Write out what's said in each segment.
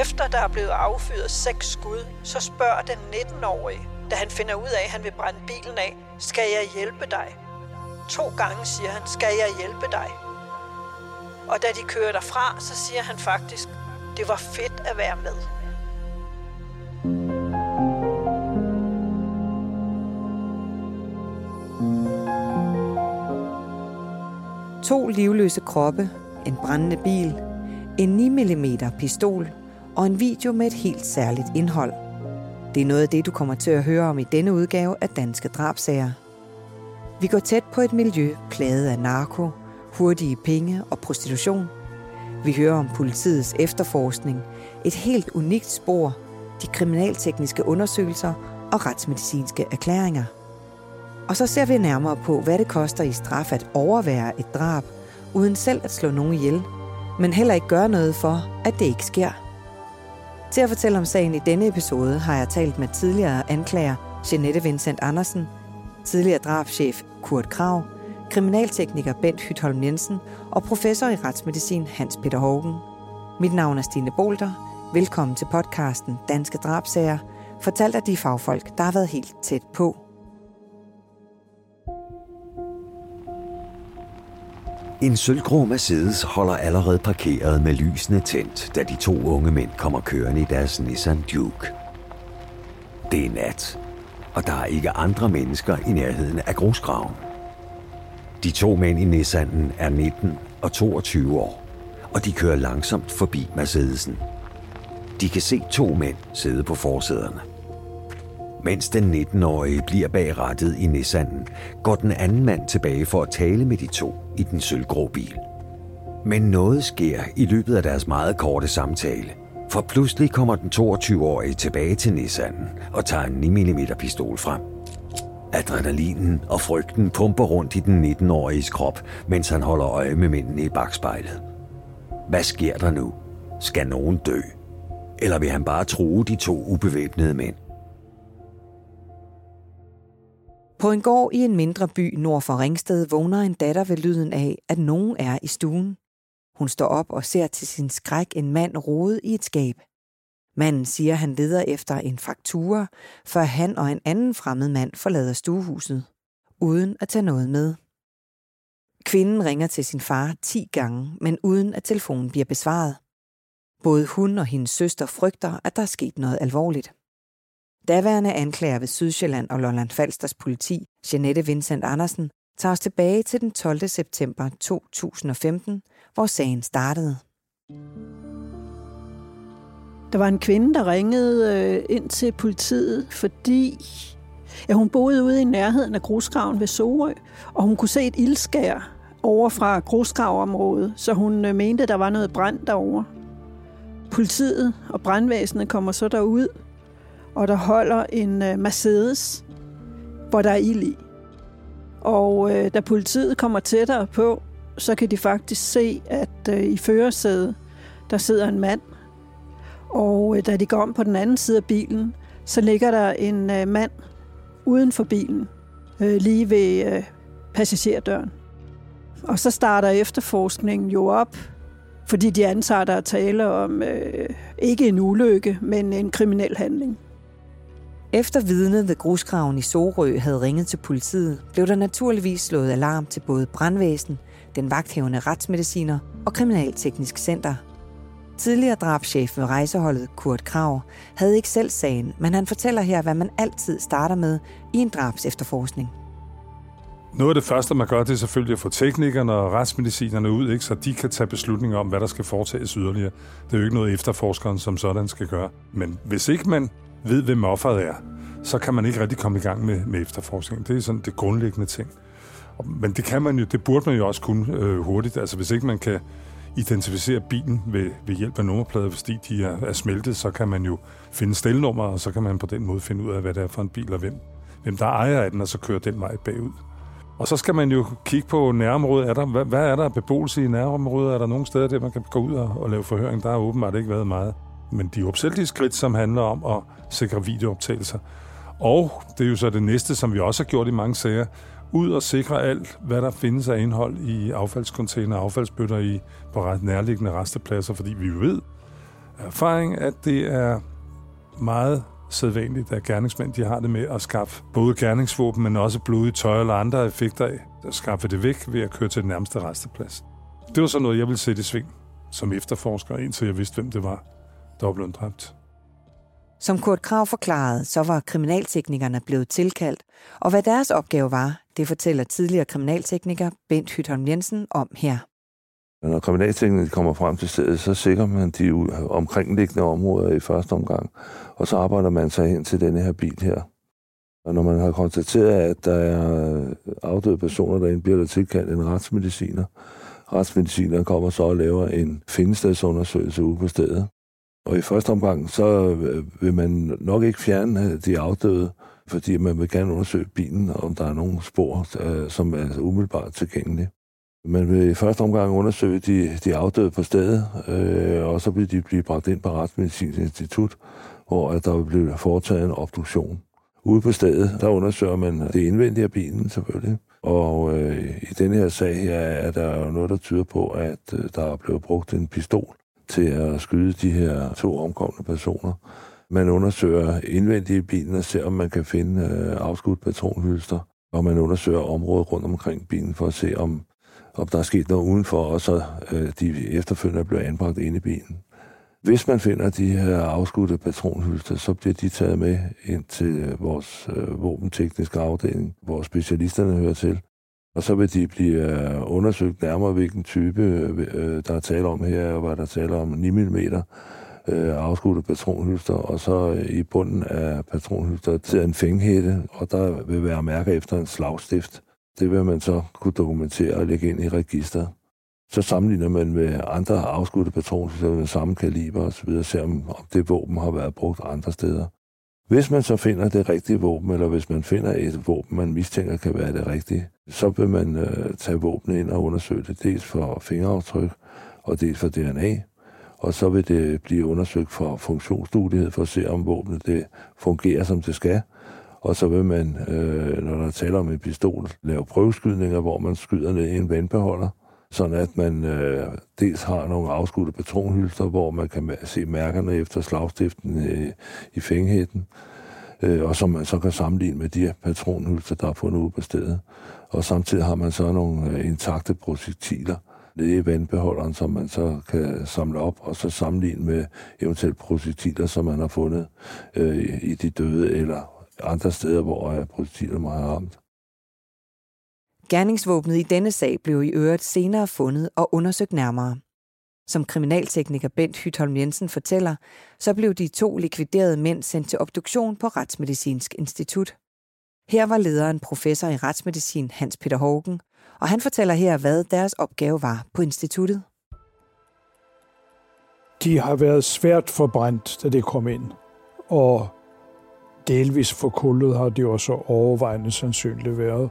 efter der er blevet affyret seks skud, så spørger den 19-årige, da han finder ud af, at han vil brænde bilen af, skal jeg hjælpe dig? To gange siger han, skal jeg hjælpe dig? Og da de kører derfra, så siger han faktisk, det var fedt at være med. To livløse kroppe, en brændende bil, en 9 mm pistol og en video med et helt særligt indhold. Det er noget af det, du kommer til at høre om i denne udgave af Danske Drabsager. Vi går tæt på et miljø plaget af narko, hurtige penge og prostitution. Vi hører om politiets efterforskning, et helt unikt spor, de kriminaltekniske undersøgelser og retsmedicinske erklæringer. Og så ser vi nærmere på, hvad det koster i straf at overvære et drab, uden selv at slå nogen ihjel, men heller ikke gøre noget for, at det ikke sker. Til at fortælle om sagen i denne episode har jeg talt med tidligere anklager Jeanette Vincent Andersen, tidligere drabschef Kurt Krav, kriminaltekniker Bent Hytholm Jensen og professor i retsmedicin Hans Peter Hågen. Mit navn er Stine Bolter. Velkommen til podcasten Danske Drabsager, fortalt af de fagfolk, der har været helt tæt på. En sølvgrå Mercedes holder allerede parkeret med lysene tændt, da de to unge mænd kommer kørende i deres Nissan Duke. Det er nat, og der er ikke andre mennesker i nærheden af grusgraven. De to mænd i Nissanen er 19 og 22 år, og de kører langsomt forbi Mercedesen. De kan se to mænd sidde på forsæderne. Mens den 19-årige bliver bag rattet i Nissanen, går den anden mand tilbage for at tale med de to i den sølvgrå bil. Men noget sker i løbet af deres meget korte samtale, for pludselig kommer den 22-årige tilbage til Nissanen og tager en 9 mm pistol frem. Adrenalinen og frygten pumper rundt i den 19-åriges krop, mens han holder øje med mændene i bagspejlet. Hvad sker der nu? Skal nogen dø? Eller vil han bare true de to ubevæbnede mænd? På en gård i en mindre by nord for Ringsted vågner en datter ved lyden af, at nogen er i stuen. Hun står op og ser til sin skræk en mand rode i et skab. Manden siger, at han leder efter en faktura, før han og en anden fremmed mand forlader stuehuset, uden at tage noget med. Kvinden ringer til sin far 10 gange, men uden at telefonen bliver besvaret. Både hun og hendes søster frygter, at der er sket noget alvorligt. Daværende anklager ved Sydsjælland og Lolland Falsters politi, Jeanette Vincent Andersen, tager os tilbage til den 12. september 2015, hvor sagen startede. Der var en kvinde, der ringede øh, ind til politiet, fordi ja, hun boede ude i nærheden af grusgraven ved Sorø, og hun kunne se et ildskær over fra grusgravområdet, så hun øh, mente, der var noget brand derovre. Politiet og brandvæsenet kommer så derud, og der holder en øh, Mercedes, hvor der er ild i. Og øh, da politiet kommer tættere på, så kan de faktisk se, at øh, i førersædet, der sidder en mand. Og øh, da de går om på den anden side af bilen, så ligger der en øh, mand uden for bilen, øh, lige ved øh, passagerdøren. Og så starter efterforskningen jo op, fordi de antager, der er tale om øh, ikke en ulykke, men en kriminel handling. Efter vidnet ved grusgraven i Sorø havde ringet til politiet, blev der naturligvis slået alarm til både brandvæsen, den vagthævende retsmediciner og Kriminalteknisk Center. Tidligere drabschef ved rejseholdet, Kurt Krav, havde ikke selv sagen, men han fortæller her, hvad man altid starter med i en drabs efterforskning. Noget af det første, man gør, det er selvfølgelig at få teknikerne og retsmedicinerne ud, ikke, så de kan tage beslutninger om, hvad der skal foretages yderligere. Det er jo ikke noget, efterforskeren som sådan skal gøre. Men hvis ikke man ved, hvem offeret er, så kan man ikke rigtig komme i gang med, med efterforskning. Det er sådan det grundlæggende ting. Men det kan man jo, det burde man jo også kunne øh, hurtigt. Altså hvis ikke man kan identificere bilen ved, ved hjælp af nummerplader, fordi de er, er smeltet, så kan man jo finde stelnummer, og så kan man på den måde finde ud af, hvad det er for en bil, og hvem, hvem der ejer af den, og så kører den vej bagud. Og så skal man jo kigge på nærområdet. Er der, hvad, hvad er der af beboelse i nærområdet? Er der nogle steder, der man kan gå ud og, og lave forhøring? Der har åbenbart ikke været meget. Men de opsættelige skridt, som handler om at sikre videooptagelser. Og det er jo så det næste, som vi også har gjort i mange sager, ud og sikre alt, hvad der findes af indhold i affaldskontainer og affaldsbøtter i, på ret nærliggende restepladser, fordi vi ved ved, erfaring, at det er meget sædvanligt, at gerningsmænd de har det med at skaffe både gerningsvåben, men også blodige tøj eller andre effekter af. At skaffe det væk ved at køre til den nærmeste resteplads. Det var så noget, jeg ville sætte i sving som efterforsker, indtil jeg vidste, hvem det var, der var blevet dræbt. Som Kurt Krav forklarede, så var kriminalteknikerne blevet tilkaldt, og hvad deres opgave var, det fortæller tidligere kriminaltekniker Bent Hytholm Jensen om her. Når kriminalteknikerne kommer frem til stedet, så sikrer man de omkringliggende områder i første omgang, og så arbejder man sig hen til denne her bil her. Og når man har konstateret, at der er afdøde personer, der bliver der tilkaldt en retsmediciner, retsmedicineren kommer så og laver en findestedsundersøgelse ude på stedet. Og i første omgang, så øh, vil man nok ikke fjerne øh, de afdøde, fordi man vil gerne undersøge bilen, om der er nogle spor, øh, som er umiddelbart tilgængelige. Man vil i første omgang undersøge de, de afdøde på stedet, øh, og så vil de blive bragt ind på Retsmedicinsk Institut, hvor der vil blive foretaget en obduktion. Ude på stedet, der undersøger man det indvendige af bilen selvfølgelig. Og øh, i denne her sag her er der jo noget, der tyder på, at øh, der er blevet brugt en pistol til at skyde de her to omkomne personer. Man undersøger indvendigt i bilen og ser, om man kan finde øh, afskudt patronhylster, og man undersøger området rundt omkring bilen for at se, om, om der er sket noget udenfor, og så øh, de efterfølgende bliver anbragt inde i bilen. Hvis man finder de her afskudte patronhylster, så bliver de taget med ind til øh, vores øh, våbentekniske afdeling, hvor specialisterne hører til. Og så vil de blive øh, undersøgt nærmere, hvilken type øh, der er tale om her, og hvad der taler om 9 mm øh, afskudte patronhylster, og så i bunden af patronhylster til en fænghætte, og der vil være mærker efter en slagstift. Det vil man så kunne dokumentere og lægge ind i registret. Så sammenligner man med andre afskudte patroner med samme kaliber osv., og ser om, om det våben har været brugt andre steder. Hvis man så finder det rigtige våben, eller hvis man finder et våben, man mistænker kan være det rigtige, så vil man øh, tage våbnet ind og undersøge det dels for fingeraftryk og dels for DNA. Og så vil det blive undersøgt for funktionsduelighed for at se, om våbnet det fungerer, som det skal. Og så vil man, øh, når der taler om en pistol, lave prøveskydninger, hvor man skyder ned i en vandbeholder, sådan at man øh, dels har nogle afskudte patronhylster, hvor man kan se mærkerne efter slagstiften øh, i fænghætten, øh, og som man så kan sammenligne med de patronhylster, der er fundet ude på stedet. Og samtidig har man så nogle øh, intakte projektiler nede i vandbeholderen, som man så kan samle op, og så sammenligne med eventuelle projektiler, som man har fundet øh, i de døde eller andre steder, hvor øh, projektiler må have ramt. Gerningsvåbnet i denne sag blev i øvrigt senere fundet og undersøgt nærmere. Som kriminaltekniker Bent Hytholm Jensen fortæller, så blev de to likviderede mænd sendt til obduktion på Retsmedicinsk Institut. Her var lederen professor i retsmedicin Hans Peter Hågen, og han fortæller her, hvad deres opgave var på instituttet. De har været svært forbrændt, da det kom ind, og delvis forkullet har de også overvejende sandsynligt været.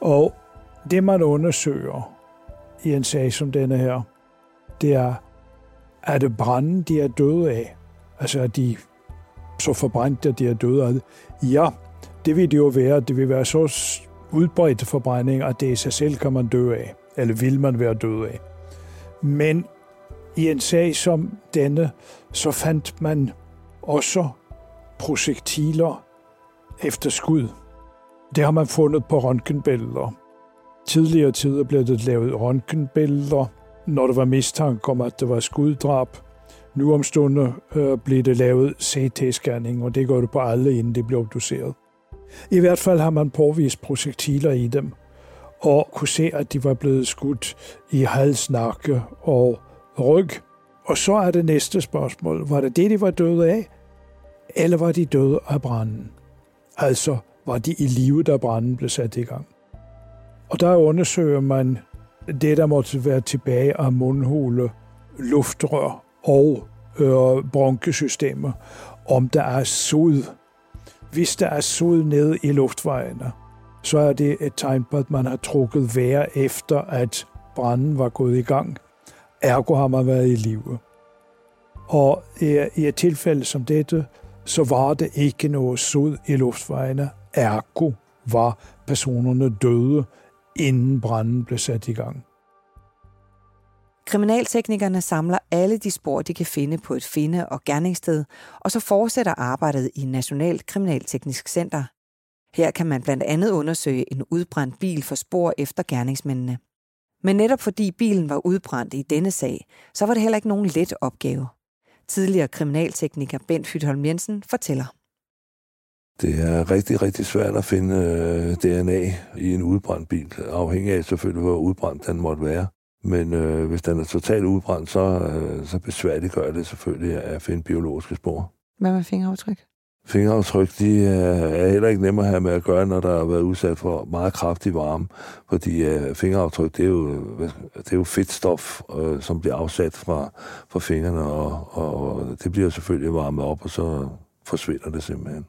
Og det, man undersøger i en sag som denne her, det er, er det branden, de er døde af? Altså, er de så forbrændt, at de er døde af det? Ja, det vil det jo være. Det vil være så udbredt forbrænding, at det i sig selv kan man dø af, eller vil man være død af. Men i en sag som denne, så fandt man også projektiler efter skud. Det har man fundet på røntgenbilleder. Tidligere tider blev det lavet røntgenbilleder, når der var mistanke om, at det var skuddrab. Nu om stunder øh, blev det lavet CT-scanning, og det gør det på alle, inden det blev doseret. I hvert fald har man påvist projektiler i dem, og kunne se, at de var blevet skudt i hals, nakke og ryg. Og så er det næste spørgsmål. Var det det, de var døde af? Eller var de døde af branden? Altså, var de i live, da branden blev sat i gang? Og der undersøger man det, der måtte være tilbage af mundhule, luftrør og øh, bronkesystemer, om der er sod hvis der er sod ned i luftvejene, så er det et tegn på, at man har trukket vejr efter, at branden var gået i gang. Ergo har man været i live. Og i et tilfælde som dette, så var det ikke noget sod i luftvejene. Ergo var personerne døde, inden branden blev sat i gang. Kriminalteknikerne samler alle de spor, de kan finde på et finde- og gerningssted, og så fortsætter arbejdet i Nationalt Kriminalteknisk Center. Her kan man blandt andet undersøge en udbrændt bil for spor efter gerningsmændene. Men netop fordi bilen var udbrændt i denne sag, så var det heller ikke nogen let opgave. Tidligere kriminaltekniker Bent Hytholm Jensen fortæller. Det er rigtig, rigtig svært at finde øh, DNA i en udbrændt bil, afhængig af selvfølgelig, hvor udbrændt den måtte være. Men øh, hvis den er totalt udbrændt, så, øh, så besværligt gør det selvfølgelig at finde biologiske spor. Hvad med fingeraftryk? Fingeraftryk, de er heller ikke nemmere at have med at gøre, når der har været udsat for meget kraftig varme, fordi uh, fingeraftryk, det er jo, det er jo fedtstof, uh, som bliver afsat fra, fra fingrene, og, og det bliver selvfølgelig varmet op, og så forsvinder det simpelthen.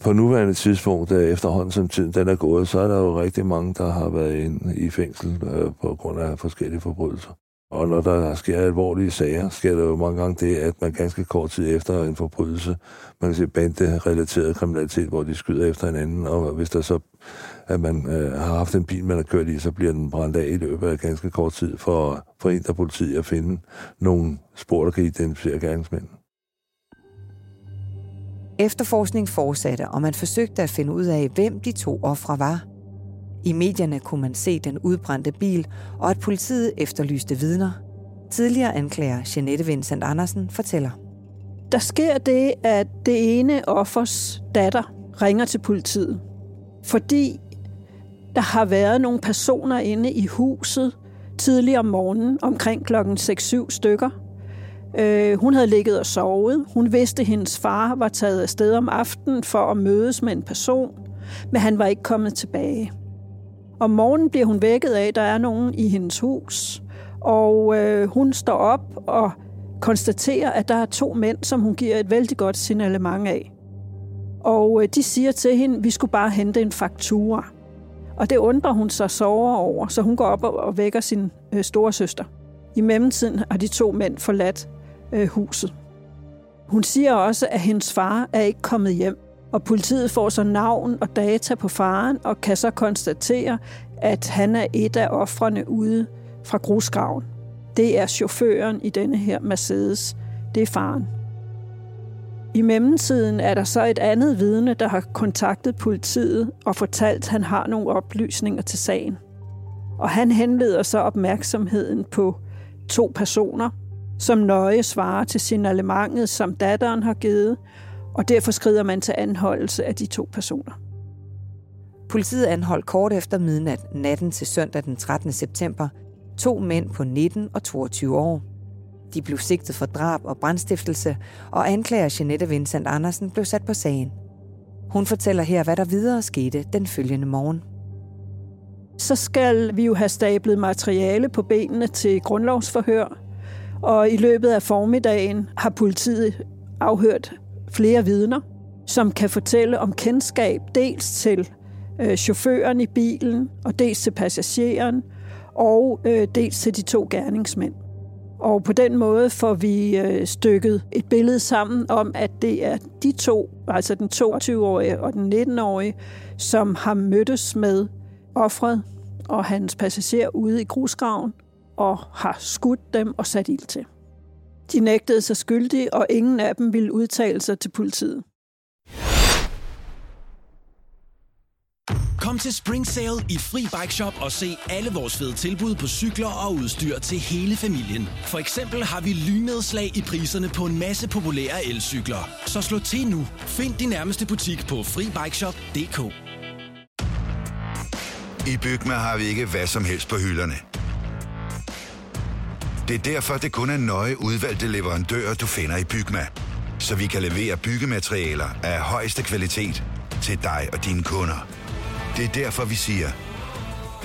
På nuværende tidspunkt, øh, efterhånden som tiden den er gået, så er der jo rigtig mange, der har været inde i fængsel øh, på grund af forskellige forbrydelser. Og når der sker alvorlige sager, sker der jo mange gange det, at man ganske kort tid efter en forbrydelse, man kan se bande-relateret kriminalitet, hvor de skyder efter hinanden, og hvis der så, at man øh, har haft en bil, man har kørt i, så bliver den brændt af i løbet af ganske kort tid for at forhindre politiet at finde nogle spor, der kan identificere gerningsmænd. Efterforskning fortsatte, og man forsøgte at finde ud af, hvem de to ofre var. I medierne kunne man se den udbrændte bil, og at politiet efterlyste vidner. Tidligere anklager Jeanette Vincent Andersen fortæller. Der sker det, at det ene offers datter ringer til politiet, fordi der har været nogle personer inde i huset tidligere om morgenen, omkring klokken 6-7 stykker. Øh, hun havde ligget og sovet. Hun vidste, at hendes far var taget afsted om aftenen for at mødes med en person, men han var ikke kommet tilbage. Om morgenen bliver hun vækket af, at der er nogen i hendes hus, og øh, hun står op og konstaterer, at der er to mænd, som hun giver et vældig godt signalement af. Og øh, de siger til hende, vi skulle bare hente en faktura. Og det undrer hun sig sover over, så hun går op og vækker sin øh, store søster. I mellemtiden har de to mænd forladt øh, huset. Hun siger også, at hendes far er ikke kommet hjem, og politiet får så navn og data på faren og kan så konstatere, at han er et af offrene ude fra grusgraven. Det er chaufføren i denne her Mercedes. Det er faren. I mellemtiden er der så et andet vidne, der har kontaktet politiet og fortalt, at han har nogle oplysninger til sagen. Og han henleder så opmærksomheden på to personer, som nøje svarer til signalementet, som datteren har givet, og derfor skrider man til anholdelse af de to personer. Politiet anholdt kort efter midnat natten til søndag den 13. september to mænd på 19 og 22 år. De blev sigtet for drab og brandstiftelse, og anklager Jeanette Vincent Andersen blev sat på sagen. Hun fortæller her, hvad der videre skete den følgende morgen. Så skal vi jo have stablet materiale på benene til grundlovsforhør, og i løbet af formiddagen har politiet afhørt flere vidner, som kan fortælle om kendskab dels til øh, chaufføren i bilen, og dels til passageren, og øh, dels til de to gerningsmænd. Og på den måde får vi øh, stykket et billede sammen om, at det er de to, altså den 22-årige og den 19-årige, som har mødtes med offret og hans passager ude i grusgraven og har skudt dem og sat ild til. De nægtede sig skyldige, og ingen af dem ville udtale sig til politiet. Kom til Spring Sale i Fri Bike Shop og se alle vores fede tilbud på cykler og udstyr til hele familien. For eksempel har vi lynedslag i priserne på en masse populære elcykler. Så slå til nu. Find din nærmeste butik på FriBikeShop.dk I Bygma har vi ikke hvad som helst på hylderne. Det er derfor, det kun er nøje udvalgte leverandører, du finder i Bygma. Så vi kan levere byggematerialer af højeste kvalitet til dig og dine kunder. Det er derfor, vi siger,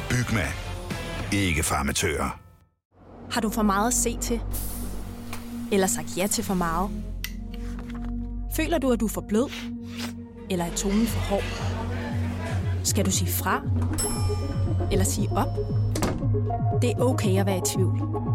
Bygma. Ikke farmatører. Har du for meget at se til? Eller sagt ja til for meget? Føler du, at du er for blød? Eller er tonen for hård? Skal du sige fra? Eller sige op? Det er okay at være i tvivl.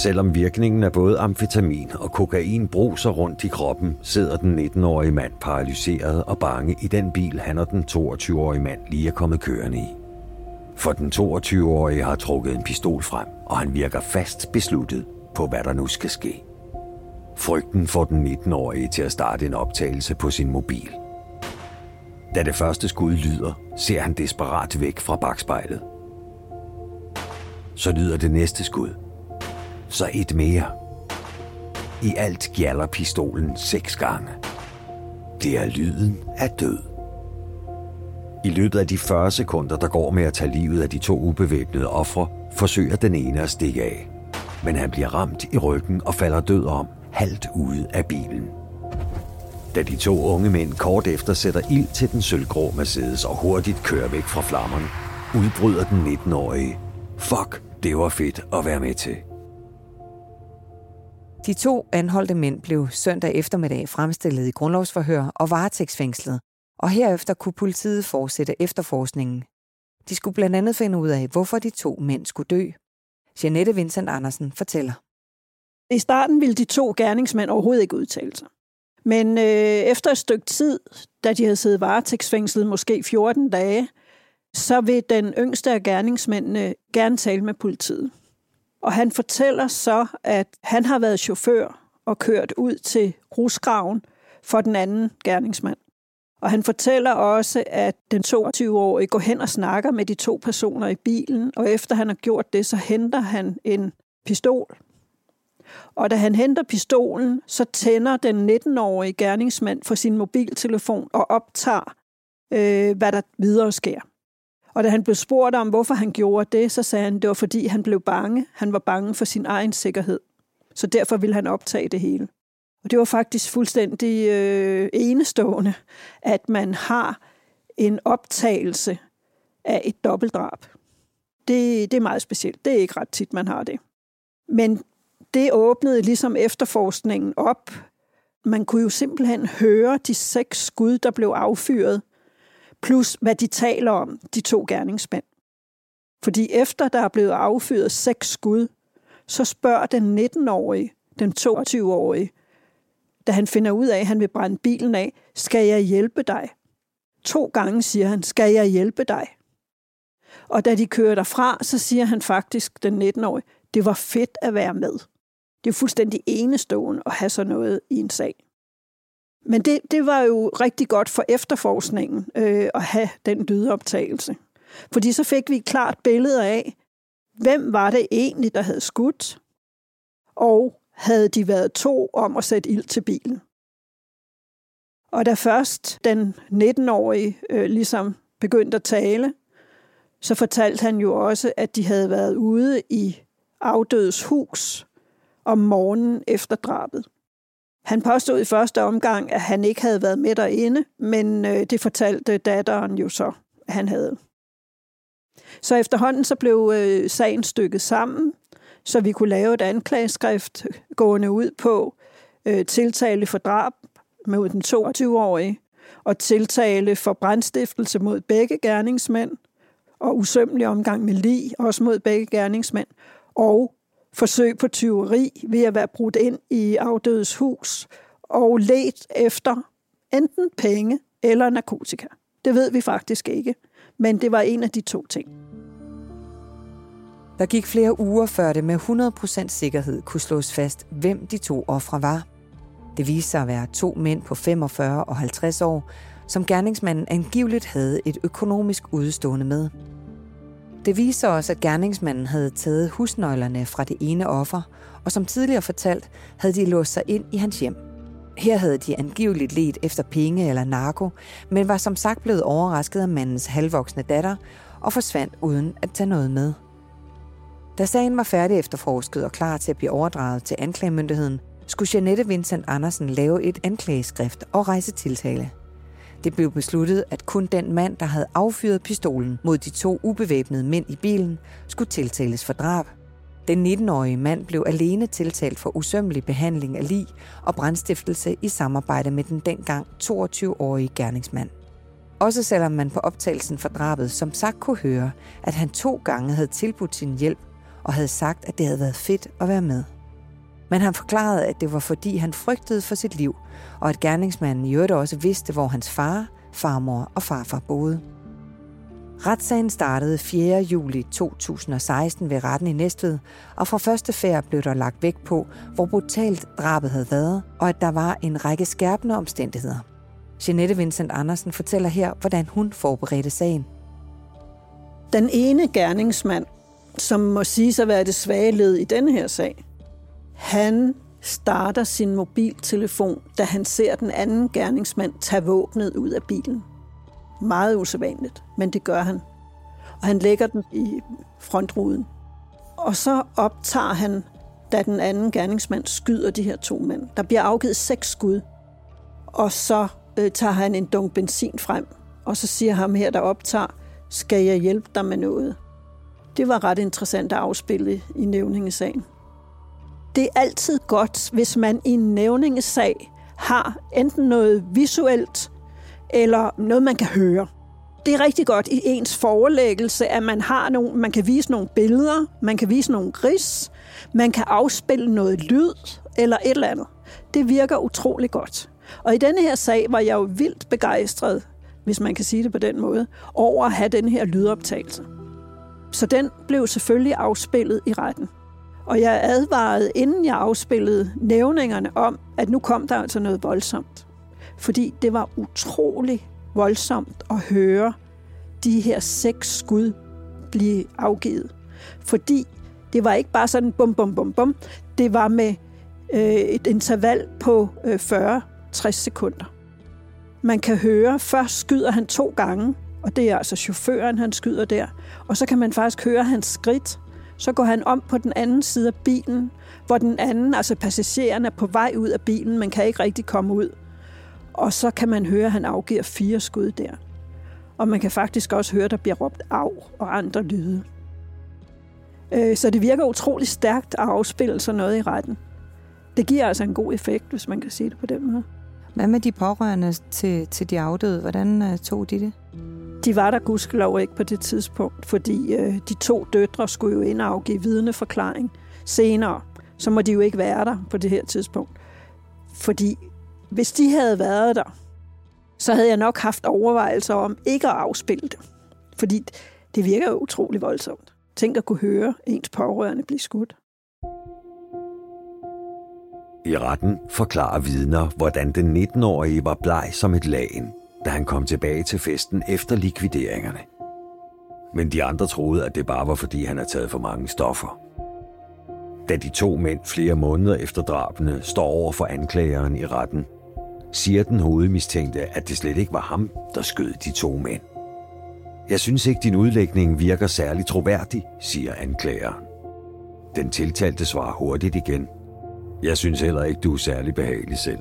Selvom virkningen af både amfetamin og kokain bruser rundt i kroppen, sidder den 19-årige mand paralyseret og bange i den bil, han og den 22-årige mand lige er kommet kørende i. For den 22-årige har trukket en pistol frem, og han virker fast besluttet på, hvad der nu skal ske. Frygten får den 19-årige til at starte en optagelse på sin mobil. Da det første skud lyder, ser han desperat væk fra bagspejlet. Så lyder det næste skud – så et mere. I alt gjalder pistolen seks gange. Det er lyden af død. I løbet af de 40 sekunder, der går med at tage livet af de to ubevæbnede ofre, forsøger den ene at stikke af. Men han bliver ramt i ryggen og falder død om, halvt ude af bilen. Da de to unge mænd kort efter sætter ild til den sølvgrå Mercedes og hurtigt kører væk fra flammerne, udbryder den 19-årige. Fuck, det var fedt at være med til. De to anholdte mænd blev søndag eftermiddag fremstillet i grundlovsforhør og varetægtsfængslet, og herefter kunne politiet fortsætte efterforskningen. De skulle blandt andet finde ud af, hvorfor de to mænd skulle dø. Janette Vincent Andersen fortæller. I starten ville de to gerningsmænd overhovedet ikke udtale sig. Men øh, efter et stykke tid, da de havde siddet varetægtsfængslet måske 14 dage, så vil den yngste af gerningsmændene gerne tale med politiet. Og han fortæller så, at han har været chauffør og kørt ud til grusgraven for den anden gerningsmand. Og han fortæller også, at den 22-årige går hen og snakker med de to personer i bilen, og efter han har gjort det, så henter han en pistol. Og da han henter pistolen, så tænder den 19-årige gerningsmand for sin mobiltelefon og optager, øh, hvad der videre sker. Og da han blev spurgt om, hvorfor han gjorde det, så sagde han, det var fordi, han blev bange. Han var bange for sin egen sikkerhed. Så derfor ville han optage det hele. Og det var faktisk fuldstændig øh, enestående, at man har en optagelse af et dobbeltdrab. Det, det er meget specielt. Det er ikke ret tit, man har det. Men det åbnede ligesom efterforskningen op. Man kunne jo simpelthen høre de seks skud, der blev affyret plus hvad de taler om, de to gerningsmænd. Fordi efter der er blevet affyret seks skud, så spørger den 19-årige, den 22-årige, da han finder ud af, at han vil brænde bilen af, skal jeg hjælpe dig? To gange siger han, skal jeg hjælpe dig? Og da de kører derfra, så siger han faktisk, den 19-årige, det var fedt at være med. Det er fuldstændig enestående at have sådan noget i en sag. Men det, det var jo rigtig godt for efterforskningen øh, at have den lydoptagelse. Fordi så fik vi et klart billede af, hvem var det egentlig, der havde skudt, og havde de været to om at sætte ild til bilen. Og da først den 19-årige øh, ligesom begyndte at tale, så fortalte han jo også, at de havde været ude i afdødes hus om morgenen efter drabet. Han påstod i første omgang, at han ikke havde været med derinde, men øh, det fortalte datteren jo så, at han havde. Så efterhånden så blev øh, sagen stykket sammen, så vi kunne lave et anklageskrift gående ud på øh, tiltale for drab mod den 22-årige, og tiltale for brandstiftelse mod begge gerningsmænd, og usømmelig omgang med lig, også mod begge gerningsmænd, og forsøg på tyveri ved at være brudt ind i afdødes hus og let efter enten penge eller narkotika. Det ved vi faktisk ikke, men det var en af de to ting. Der gik flere uger, før det med 100% sikkerhed kunne slås fast, hvem de to ofre var. Det viste sig at være to mænd på 45 og 50 år, som gerningsmanden angiveligt havde et økonomisk udstående med. Det viser også, at gerningsmanden havde taget husnøglerne fra det ene offer, og som tidligere fortalt, havde de låst sig ind i hans hjem. Her havde de angiveligt let efter penge eller narko, men var som sagt blevet overrasket af mandens halvvoksne datter og forsvandt uden at tage noget med. Da sagen var færdig efterforsket og klar til at blive overdraget til anklagemyndigheden, skulle Janette Vincent Andersen lave et anklageskrift og rejse tiltale. Det blev besluttet, at kun den mand, der havde affyret pistolen mod de to ubevæbnede mænd i bilen, skulle tiltales for drab. Den 19-årige mand blev alene tiltalt for usømmelig behandling af lig og brandstiftelse i samarbejde med den dengang 22-årige gerningsmand. Også selvom man på optagelsen for drabet som sagt kunne høre, at han to gange havde tilbudt sin hjælp og havde sagt, at det havde været fedt at være med. Men han forklarede, at det var fordi han frygtede for sit liv, og at gerningsmanden i øvrigt også vidste, hvor hans far, farmor og farfar boede. Retssagen startede 4. juli 2016 ved retten i Næstved, og fra første færd blev der lagt vægt på, hvor brutalt drabet havde været, og at der var en række skærpende omstændigheder. Jeanette Vincent Andersen fortæller her, hvordan hun forberedte sagen. Den ene gerningsmand, som må sige at være det svage led i denne her sag, han starter sin mobiltelefon, da han ser den anden gerningsmand tage våbnet ud af bilen. Meget usædvanligt, men det gør han. Og han lægger den i frontruden. Og så optager han, da den anden gerningsmand skyder de her to mænd. Der bliver afgivet seks skud. Og så øh, tager han en dunk benzin frem, og så siger ham her, der optager, skal jeg hjælpe dig med noget? Det var ret interessant at afspille i nævningesagen. Det er altid godt, hvis man i en nævningesag har enten noget visuelt, eller noget, man kan høre. Det er rigtig godt i ens forelæggelse, at man, har nogle, man kan vise nogle billeder, man kan vise nogle gris, man kan afspille noget lyd eller et eller andet. Det virker utrolig godt. Og i denne her sag var jeg jo vildt begejstret, hvis man kan sige det på den måde, over at have den her lydoptagelse. Så den blev selvfølgelig afspillet i retten. Og jeg advarede, inden jeg afspillede nævningerne om, at nu kom der altså noget voldsomt. Fordi det var utrolig voldsomt at høre de her seks skud blive afgivet. Fordi det var ikke bare sådan bum, bum, bum, bum. Det var med øh, et interval på øh, 40 60 sekunder. Man kan høre, først skyder han to gange, og det er altså chaufføren, han skyder der. Og så kan man faktisk høre hans skridt. Så går han om på den anden side af bilen, hvor den anden, altså passageren, er på vej ud af bilen, men kan ikke rigtig komme ud. Og så kan man høre, at han afgiver fire skud der. Og man kan faktisk også høre, at der bliver råbt af og andre lyde. Øh, så det virker utrolig stærkt at afspille sådan noget i retten. Det giver altså en god effekt, hvis man kan sige det på den måde. Hvad med de pårørende til, til de afdøde? Hvordan øh, tog de det? De var der gudskelov ikke på det tidspunkt, fordi øh, de to døtre skulle jo ind og afgive vidneforklaring senere. Så må de jo ikke være der på det her tidspunkt. Fordi hvis de havde været der, så havde jeg nok haft overvejelser om ikke at afspille det. Fordi det virker jo utrolig voldsomt. Tænk at kunne høre ens pårørende blive skudt. I retten forklarer vidner, hvordan den 19-årige var bleg som et lagen, da han kom tilbage til festen efter likvideringerne. Men de andre troede, at det bare var fordi, han havde taget for mange stoffer. Da de to mænd flere måneder efter drabene står over for anklageren i retten, siger den hovedmistænkte, at det slet ikke var ham, der skød de to mænd. Jeg synes ikke, din udlægning virker særlig troværdig, siger anklageren. Den tiltalte svarer hurtigt igen – jeg synes heller ikke, du er særlig behagelig selv.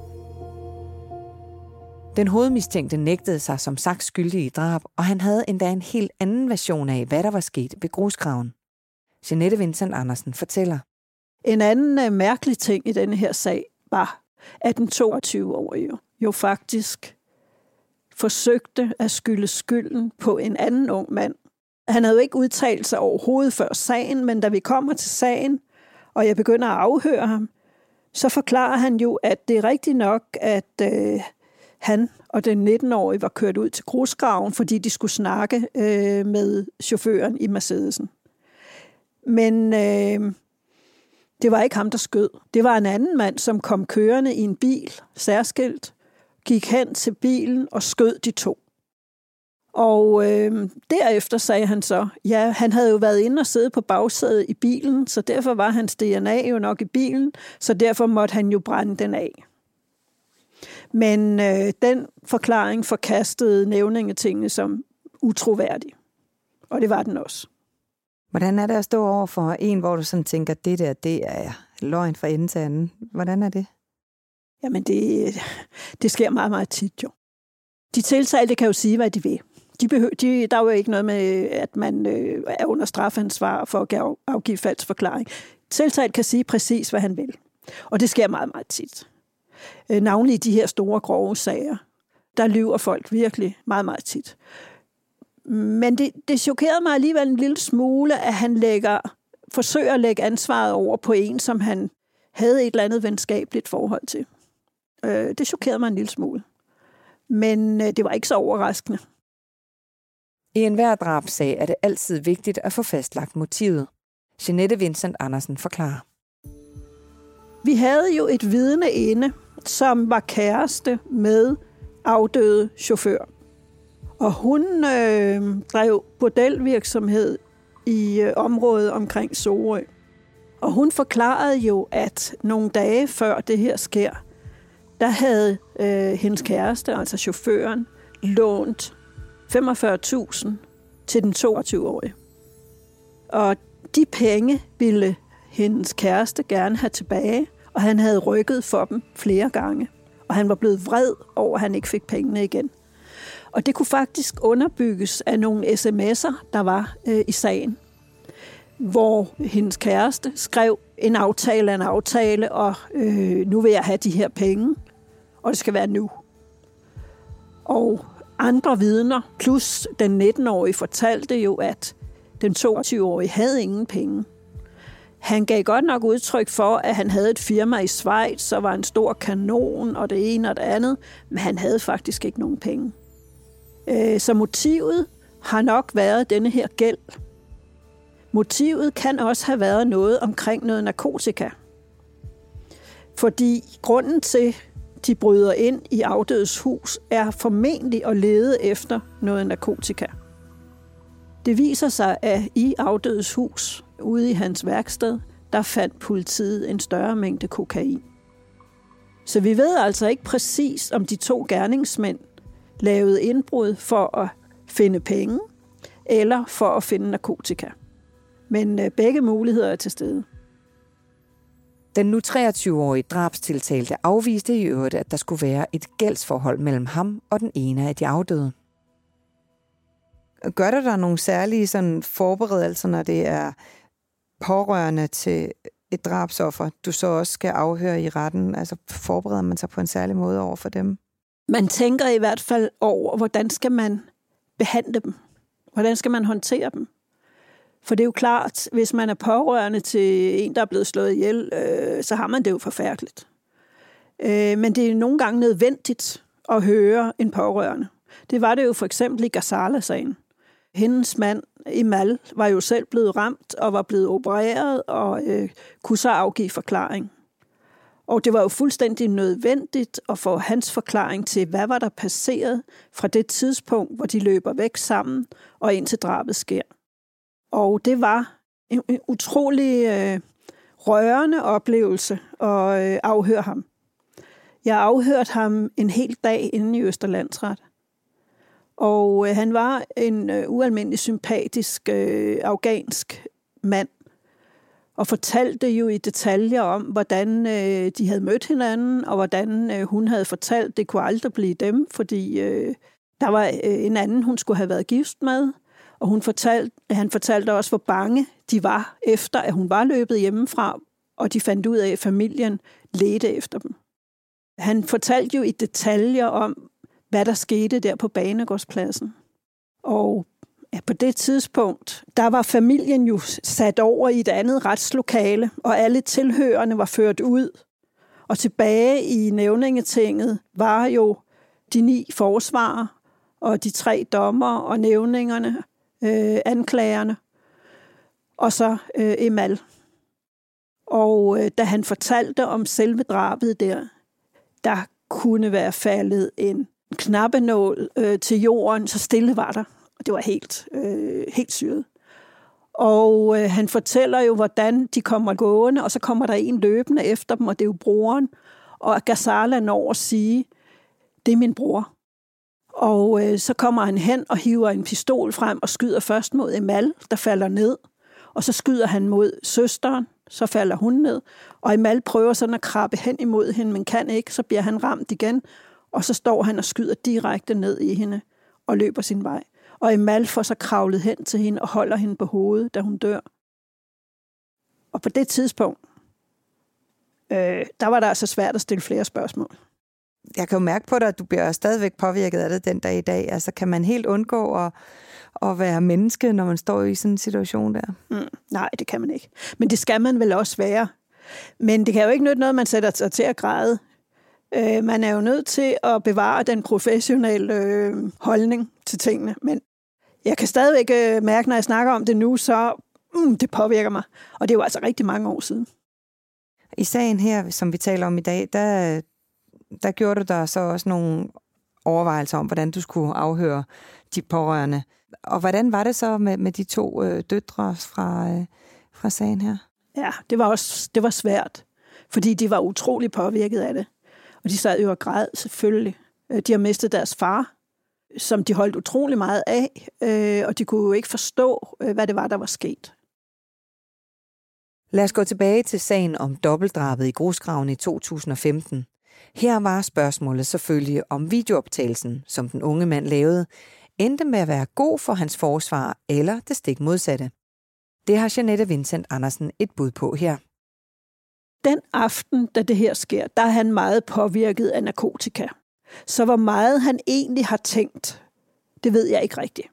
Den hovedmistænkte nægtede sig som sagt skyldig i drab, og han havde endda en helt anden version af, hvad der var sket ved grusgraven. Jeanette Vincent Andersen fortæller. En anden uh, mærkelig ting i denne her sag var, at den 22-årige jo, faktisk forsøgte at skylde skylden på en anden ung mand. Han havde jo ikke udtalt sig overhovedet før sagen, men da vi kommer til sagen, og jeg begynder at afhøre ham, så forklarer han jo, at det er rigtigt nok, at øh, han og den 19-årige var kørt ud til grusgraven, fordi de skulle snakke øh, med chaufføren i Mercedesen. Men øh, det var ikke ham, der skød. Det var en anden mand, som kom kørende i en bil, særskilt, gik hen til bilen og skød de to. Og øh, derefter sagde han så, ja, han havde jo været inde og sidde på bagsædet i bilen, så derfor var hans DNA jo nok i bilen, så derfor måtte han jo brænde den af. Men øh, den forklaring forkastede nævningetingene som utroværdig. Og det var den også. Hvordan er det at stå over for en, hvor du sådan tænker, det der, det er løgn fra ende til anden? Hvordan er det? Jamen, det, det sker meget, meget tit jo. De tiltalte kan jo sige, hvad de vil. De behøver, de, der er jo ikke noget med, at man øh, er under strafansvar for at afgive falsk forklaring. Tiltalt kan sige præcis, hvad han vil. Og det sker meget, meget tit. Øh, navnlig i de her store, grove sager. Der lyver folk virkelig meget, meget tit. Men det, det chokerede mig alligevel en lille smule, at han lægger, forsøger at lægge ansvaret over på en, som han havde et eller andet venskabeligt forhold til. Øh, det chokerede mig en lille smule. Men øh, det var ikke så overraskende. I enhver drabsag er det altid vigtigt at få fastlagt motivet. Jeanette Vincent Andersen forklarer. Vi havde jo et vidne inde, som var kæreste med afdøde chauffør. Og hun øh, drev bordelvirksomhed i øh, området omkring Sorø. Og hun forklarede jo, at nogle dage før det her sker, der havde øh, hendes kæreste, altså chaufføren, lånt 45.000 til den 22-årige. Og de penge ville hendes kæreste gerne have tilbage, og han havde rykket for dem flere gange. Og han var blevet vred over, at han ikke fik pengene igen. Og det kunne faktisk underbygges af nogle sms'er, der var øh, i sagen, hvor hendes kæreste skrev en aftale af en aftale, og øh, nu vil jeg have de her penge, og det skal være nu. Og andre vidner, plus den 19-årige, fortalte jo, at den 22-årige havde ingen penge. Han gav godt nok udtryk for, at han havde et firma i Schweiz, så var en stor kanon og det ene og det andet, men han havde faktisk ikke nogen penge. Øh, så motivet har nok været denne her gæld. Motivet kan også have været noget omkring noget narkotika. Fordi grunden til, de bryder ind i afdødes hus, er formentlig at lede efter noget narkotika. Det viser sig, at i afdødes hus, ude i hans værksted, der fandt politiet en større mængde kokain. Så vi ved altså ikke præcis, om de to gerningsmænd lavede indbrud for at finde penge, eller for at finde narkotika. Men øh, begge muligheder er til stede. Den nu 23-årige drabstiltalte afviste i øvrigt, at der skulle være et gældsforhold mellem ham og den ene af de afdøde. Gør der der nogle særlige sådan, forberedelser, når det er pårørende til et drabsoffer, du så også skal afhøre i retten? Altså forbereder man sig på en særlig måde over for dem? Man tænker i hvert fald over, hvordan skal man behandle dem? Hvordan skal man håndtere dem? For det er jo klart, hvis man er pårørende til en, der er blevet slået ihjel, øh, så har man det jo forfærdeligt. Øh, men det er nogle gange nødvendigt at høre en pårørende. Det var det jo for eksempel i Gazala-sagen. Hendes mand, Imal, var jo selv blevet ramt og var blevet opereret og øh, kunne så afgive forklaring. Og det var jo fuldstændig nødvendigt at få hans forklaring til, hvad var der passeret fra det tidspunkt, hvor de løber væk sammen og indtil drabet sker. Og det var en, en utrolig øh, rørende oplevelse at øh, afhøre ham. Jeg afhørte ham en hel dag inde i Østerlandsret. Og øh, han var en øh, ualmindelig sympatisk øh, afghansk mand, og fortalte jo i detaljer om, hvordan øh, de havde mødt hinanden, og hvordan øh, hun havde fortalt, det kunne aldrig blive dem, fordi øh, der var øh, en anden, hun skulle have været gift med, og hun fortalte, han fortalte også, hvor bange de var efter, at hun var løbet hjemmefra, og de fandt ud af, at familien ledte efter dem. Han fortalte jo i detaljer om, hvad der skete der på Banegårdspladsen. Og ja, på det tidspunkt, der var familien jo sat over i et andet retslokale, og alle tilhørende var ført ud. Og tilbage i nævningetinget var jo de ni forsvarer og de tre dommer og nævningerne, øh, anklagerne, og så øh, Emal. Og øh, da han fortalte om selve drabet der, der kunne være faldet en knappenål øh, til jorden, så stille var der. Og det var helt, øh, helt syret. Og øh, han fortæller jo, hvordan de kommer gående, og så kommer der en løbende efter dem, og det er jo broren. Og Gazala når at sige, det er min bror. Og øh, så kommer han hen og hiver en pistol frem og skyder først mod Emal, der falder ned. Og så skyder han mod søsteren, så falder hun ned. Og Emal prøver sådan at krabbe hen imod hende, men kan ikke. Så bliver han ramt igen, og så står han og skyder direkte ned i hende og løber sin vej. Og Emal får så kravlet hen til hende og holder hende på hovedet, da hun dør. Og på det tidspunkt, øh, der var det altså svært at stille flere spørgsmål. Jeg kan jo mærke på dig, at du bliver stadigvæk påvirket af det den dag i dag. Altså, kan man helt undgå at, at være menneske, når man står i sådan en situation der? Mm, nej, det kan man ikke. Men det skal man vel også være. Men det kan jo ikke nytte noget, man sætter sig til at græde. Øh, man er jo nødt til at bevare den professionelle øh, holdning til tingene. Men jeg kan stadigvæk øh, mærke, når jeg snakker om det nu, så mm, det påvirker mig. Og det er jo altså rigtig mange år siden. I sagen her, som vi taler om i dag, der, der gjorde du der så også nogle overvejelser om, hvordan du skulle afhøre de pårørende. Og hvordan var det så med, med de to øh, døtre fra, øh, fra sagen her? Ja, det var også det var svært, fordi de var utrolig påvirket af det. Og de sad jo og græd, selvfølgelig. Øh, de har mistet deres far, som de holdt utrolig meget af, øh, og de kunne jo ikke forstå, øh, hvad det var, der var sket. Lad os gå tilbage til sagen om dobbeltdrabet i grusgraven i 2015. Her var spørgsmålet selvfølgelig, om videooptagelsen, som den unge mand lavede, endte med at være god for hans forsvar eller det stik modsatte. Det har Janette Vincent Andersen et bud på her. Den aften, da det her sker, der er han meget påvirket af narkotika. Så hvor meget han egentlig har tænkt, det ved jeg ikke rigtigt.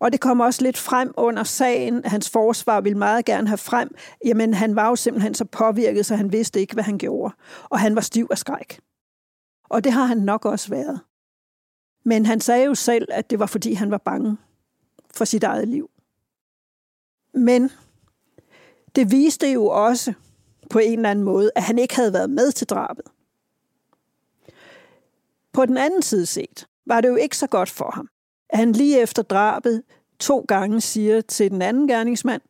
Og det kommer også lidt frem under sagen. Hans forsvar ville meget gerne have frem. Jamen, han var jo simpelthen så påvirket, så han vidste ikke, hvad han gjorde. Og han var stiv af skræk. Og det har han nok også været. Men han sagde jo selv, at det var fordi, han var bange for sit eget liv. Men det viste jo også på en eller anden måde, at han ikke havde været med til drabet. På den anden side set, var det jo ikke så godt for ham, at han lige efter drabet to gange siger til den anden gerningsmand,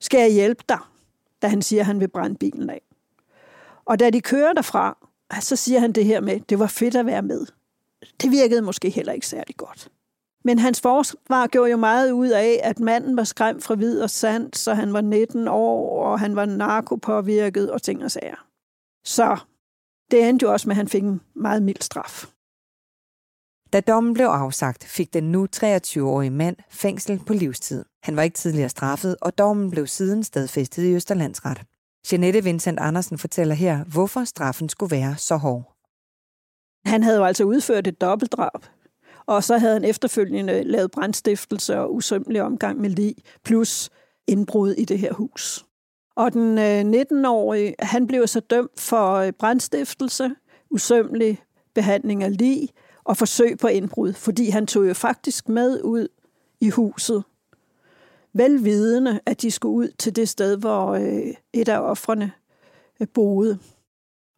skal jeg hjælpe dig, da han siger, at han vil brænde bilen af. Og da de kører derfra, så siger han det her med, det var fedt at være med. Det virkede måske heller ikke særlig godt. Men hans forsvar gjorde jo meget ud af, at manden var skræmt fra hvid og sand, så han var 19 år, og han var narkopåvirket og ting og sager. Så det endte jo også med, at han fik en meget mild straf. Da dommen blev afsagt, fik den nu 23-årige mand fængsel på livstid. Han var ikke tidligere straffet, og dommen blev siden stadfæstet i Østerlandsret. Jeanette Vincent Andersen fortæller her, hvorfor straffen skulle være så hård. Han havde jo altså udført et dobbeltdrab, og så havde han efterfølgende lavet brandstiftelse og usømmelig omgang med lig, plus indbrud i det her hus. Og den øh, 19-årige, han blev så dømt for øh, brandstiftelse, usømmelig behandling af lig og forsøg på indbrud, fordi han tog jo faktisk med ud i huset, velvidende, at de skulle ud til det sted, hvor øh, et af offrene boede.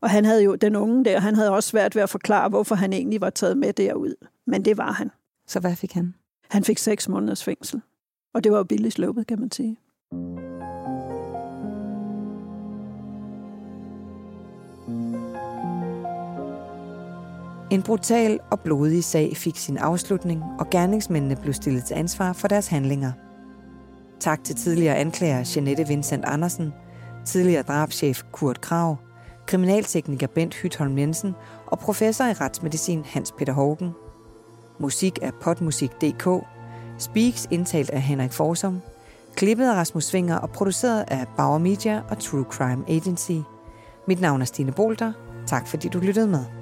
Og han havde jo, den unge der, han havde også svært ved at forklare, hvorfor han egentlig var taget med derud. Men det var han. Så hvad fik han? Han fik seks måneders fængsel. Og det var jo billigt sluppet, kan man sige. En brutal og blodig sag fik sin afslutning, og gerningsmændene blev stillet til ansvar for deres handlinger. Tak til tidligere anklager Janette Vincent Andersen, tidligere drabschef Kurt Krav, kriminaltekniker Bent Hytholm Jensen og professor i retsmedicin Hans Peter Hågen. Musik af potmusik.dk, Speaks indtalt af Henrik Forsum, klippet af Rasmus Svinger og produceret af Bauer Media og True Crime Agency. Mit navn er Stine Bolter. Tak fordi du lyttede med.